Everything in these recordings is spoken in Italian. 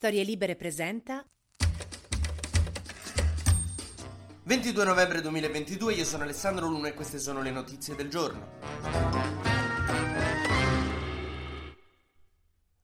Storie Libere presenta 22 novembre 2022, io sono Alessandro Luna e queste sono le notizie del giorno.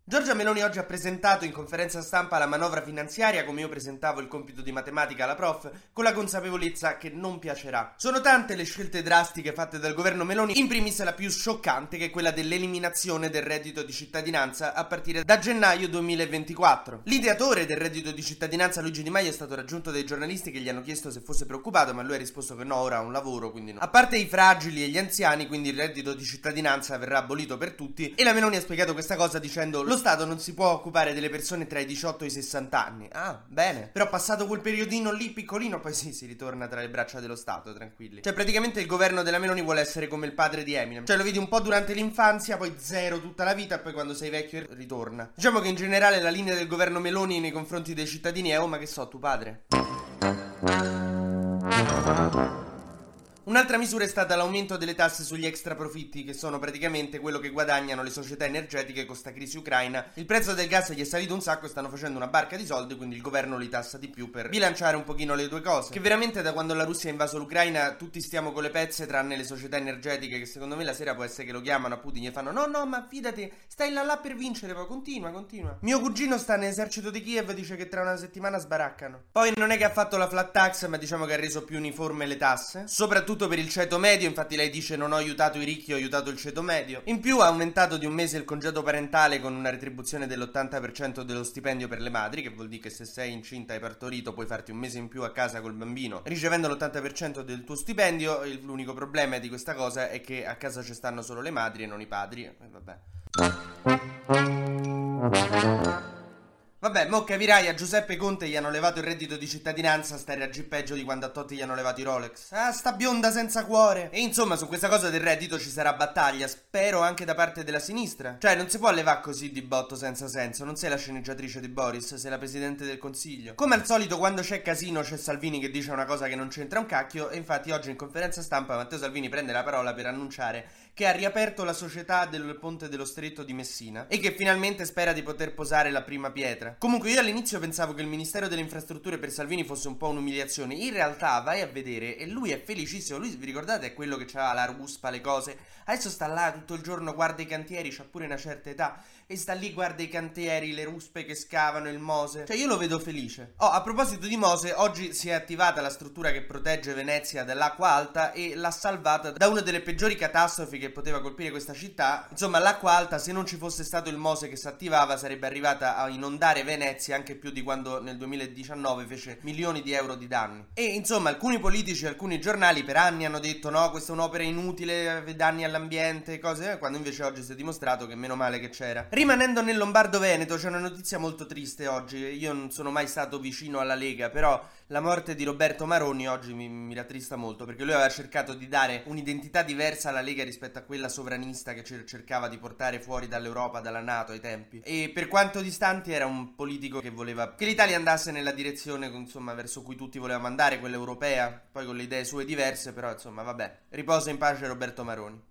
Giorgia Meloni oggi ha presentato in conferenza stampa la manovra finanziaria come io presentavo il compito di matematica alla prof, con la consapevolezza che non piacerà. Sono tante le scelte drastiche fatte dal governo Meloni, in primis la più scioccante che è quella dell'eliminazione del reddito di cittadinanza a partire da gennaio 2024. L'ideatore del reddito di cittadinanza Luigi Di Maio è stato raggiunto dai giornalisti che gli hanno chiesto se fosse preoccupato, ma lui ha risposto che no, ora ha un lavoro, quindi no. A parte i fragili e gli anziani, quindi il reddito di cittadinanza verrà abolito per tutti e la Meloni ha spiegato questa cosa dicendo lo lo Stato non si può occupare delle persone tra i 18 e i 60 anni. Ah, bene. Però passato quel periodino lì piccolino, poi sì, si ritorna tra le braccia dello Stato, tranquilli. Cioè, praticamente il governo della Meloni vuole essere come il padre di Eminem. Cioè, lo vedi un po' durante l'infanzia, poi zero tutta la vita, poi quando sei vecchio ritorna. Diciamo che in generale la linea del governo Meloni nei confronti dei cittadini è, oh, ma che so, tu padre. Un'altra misura è stata l'aumento delle tasse sugli extra profitti, che sono praticamente quello che guadagnano le società energetiche con sta crisi ucraina. Il prezzo del gas gli è salito un sacco e stanno facendo una barca di soldi, quindi il governo li tassa di più per bilanciare un pochino le due cose. Che veramente da quando la Russia ha invaso l'Ucraina tutti stiamo con le pezze tranne le società energetiche che secondo me la sera può essere che lo chiamano a Putin e fanno no no ma fidati stai là là per vincere poi continua continua. Mio cugino sta nell'esercito di Kiev dice che tra una settimana sbaraccano. Poi non è che ha fatto la flat tax ma diciamo che ha reso più uniforme le tasse, soprattutto soprattutto per il ceto medio, infatti lei dice non ho aiutato i ricchi, ho aiutato il ceto medio. In più ha aumentato di un mese il congedo parentale con una retribuzione dell'80% dello stipendio per le madri, che vuol dire che se sei incinta e partorito puoi farti un mese in più a casa col bambino, ricevendo l'80% del tuo stipendio. L'unico problema di questa cosa è che a casa ci stanno solo le madri e non i padri. E vabbè. Vabbè, mo capirai, a Giuseppe Conte gli hanno levato il reddito di cittadinanza, sta a peggio di quando a Totti gli hanno levato i Rolex. Ah, sta bionda senza cuore. E insomma, su questa cosa del reddito ci sarà battaglia, spero anche da parte della sinistra. Cioè, non si può levare così di botto senza senso, non sei la sceneggiatrice di Boris, sei la presidente del consiglio. Come al solito, quando c'è casino c'è Salvini che dice una cosa che non c'entra un cacchio, e infatti oggi in conferenza stampa Matteo Salvini prende la parola per annunciare che ha riaperto la società del ponte dello stretto di Messina e che finalmente spera di poter posare la prima pietra. Comunque io all'inizio pensavo che il Ministero delle Infrastrutture per Salvini fosse un po' un'umiliazione. In realtà vai a vedere e lui è felicissimo. Lui, vi ricordate, è quello che ha la ruspa, le cose. Adesso sta là tutto il giorno, guarda i cantieri, c'ha pure una certa età. E sta lì, guarda i cantieri, le ruspe che scavano, il Mose. Cioè io lo vedo felice. Oh, a proposito di Mose, oggi si è attivata la struttura che protegge Venezia dall'acqua alta e l'ha salvata da una delle peggiori catastrofi che poteva colpire questa città. Insomma, l'acqua alta, se non ci fosse stato il Mose che si attivava, sarebbe arrivata a inondare Venezia anche più di quando nel 2019 fece milioni di euro di danni. E insomma, alcuni politici e alcuni giornali per anni hanno detto no, questa è un'opera inutile, danni all'ambiente, cose, quando invece oggi si è dimostrato che meno male che c'era. Rimanendo nel Lombardo-Veneto, c'è una notizia molto triste oggi. Io non sono mai stato vicino alla Lega, però la morte di Roberto Maroni oggi mi, mi rattrista molto perché lui aveva cercato di dare un'identità diversa alla Lega rispetto a quella sovranista che cercava di portare fuori dall'Europa, dalla Nato ai tempi. E per quanto distanti era un politico che voleva che l'Italia andasse nella direzione insomma, verso cui tutti volevamo andare, quella europea, poi con le idee sue diverse, però insomma vabbè. Riposa in pace Roberto Maroni.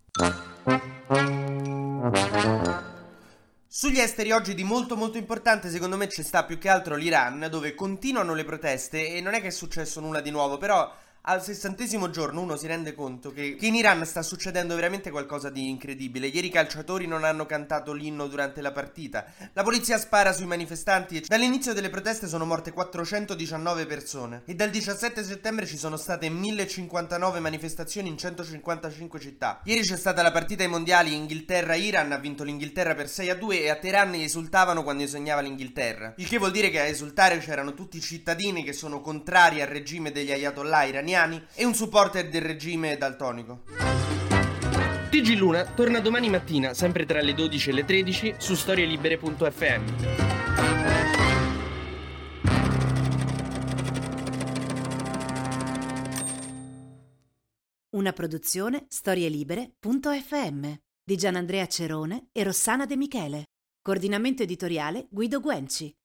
Sugli esteri oggi di molto molto importante secondo me ci sta più che altro l'Iran dove continuano le proteste e non è che è successo nulla di nuovo però al sessantesimo giorno uno si rende conto che, che, in Iran sta succedendo veramente qualcosa di incredibile. Ieri i calciatori non hanno cantato l'inno durante la partita. La polizia spara sui manifestanti. Dall'inizio delle proteste sono morte 419 persone. E dal 17 settembre ci sono state 1059 manifestazioni in 155 città. Ieri c'è stata la partita ai mondiali Inghilterra-Iran. Ha vinto l'Inghilterra per 6 a 2 e a Teheran esultavano quando esognava l'Inghilterra. Il che vuol dire che a esultare c'erano tutti i cittadini che sono contrari al regime degli ayatollah iraniani iraniani e un supporter del regime daltonico. TG Luna torna domani mattina, sempre tra le 12 e le 13, su storielibere.fm. Una produzione storielibere.fm di Gianandrea Cerone e Rossana De Michele. Coordinamento editoriale Guido Guenci.